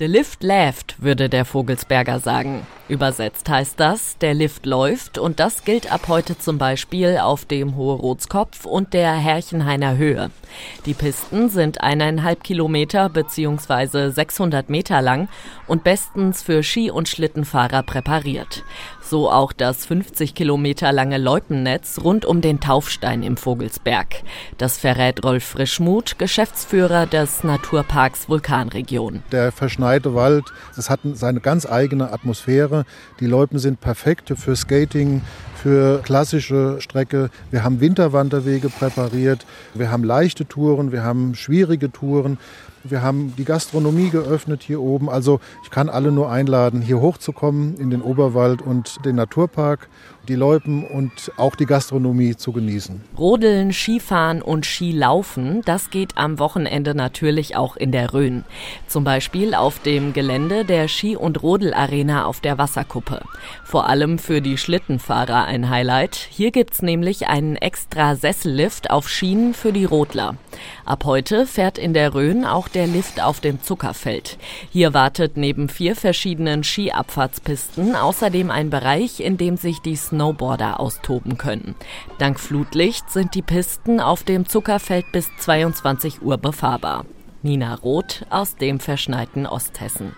Der Lift läuft, würde der Vogelsberger sagen. Übersetzt heißt das, der Lift läuft und das gilt ab heute zum Beispiel auf dem Hohe Rotskopf und der Herrchenhainer Höhe. Die Pisten sind eineinhalb Kilometer bzw. 600 Meter lang und bestens für Ski- und Schlittenfahrer präpariert. So auch das 50 Kilometer lange Loipennetz rund um den Taufstein im Vogelsberg. Das verrät Rolf Frischmuth, Geschäftsführer des Naturparks Vulkanregion. Der verschneite Wald, das hat seine ganz eigene Atmosphäre. Die Loipen sind perfekt für Skating, für klassische Strecke. Wir haben Winterwanderwege präpariert, wir haben leichte Touren, wir haben schwierige Touren. Wir haben die Gastronomie geöffnet hier oben. Also ich kann alle nur einladen, hier hochzukommen in den Oberwald und den Naturpark, die Loipen und auch die Gastronomie zu genießen. Rodeln, Skifahren und Skilaufen, das geht am Wochenende natürlich auch in der Rhön. Zum Beispiel auf dem Gelände der Ski- und Rodelarena auf der Wasserkuppe. Vor allem für die Schlittenfahrer ein Highlight. Hier gibt's nämlich einen extra Sessellift auf Schienen für die Rodler. Ab heute fährt in der Rhön auch der Lift auf dem Zuckerfeld. Hier wartet neben vier verschiedenen Skiabfahrtspisten außerdem ein Bereich, in dem sich die Snowboarder austoben können. Dank Flutlicht sind die Pisten auf dem Zuckerfeld bis 22 Uhr befahrbar. Nina Roth aus dem verschneiten Osthessen.